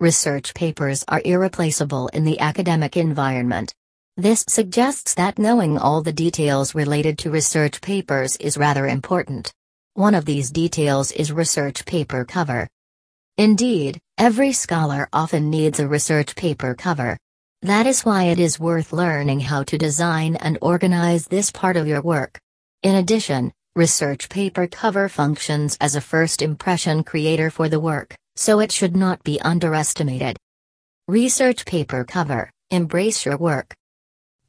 Research papers are irreplaceable in the academic environment. This suggests that knowing all the details related to research papers is rather important. One of these details is research paper cover. Indeed, every scholar often needs a research paper cover. That is why it is worth learning how to design and organize this part of your work. In addition, research paper cover functions as a first impression creator for the work, so it should not be underestimated. Research paper cover Embrace your work.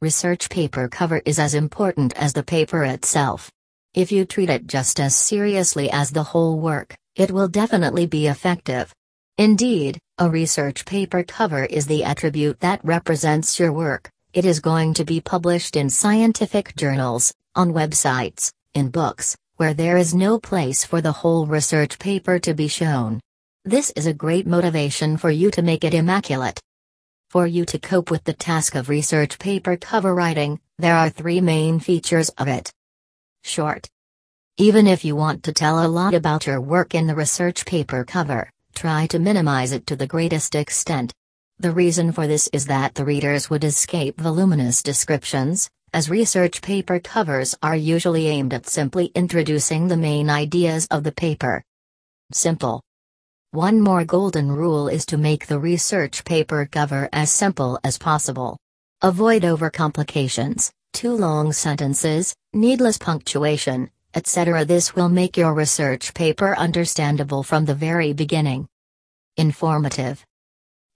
Research paper cover is as important as the paper itself. If you treat it just as seriously as the whole work, it will definitely be effective. Indeed, a research paper cover is the attribute that represents your work. It is going to be published in scientific journals, on websites, in books, where there is no place for the whole research paper to be shown. This is a great motivation for you to make it immaculate. For you to cope with the task of research paper cover writing, there are three main features of it. Short. Even if you want to tell a lot about your work in the research paper cover, try to minimize it to the greatest extent. The reason for this is that the readers would escape voluminous descriptions, as research paper covers are usually aimed at simply introducing the main ideas of the paper. Simple. One more golden rule is to make the research paper cover as simple as possible. Avoid overcomplications, too long sentences, needless punctuation, etc. This will make your research paper understandable from the very beginning. Informative.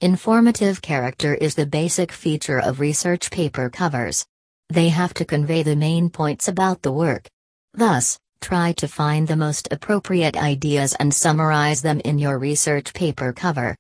Informative character is the basic feature of research paper covers. They have to convey the main points about the work. Thus, Try to find the most appropriate ideas and summarize them in your research paper cover.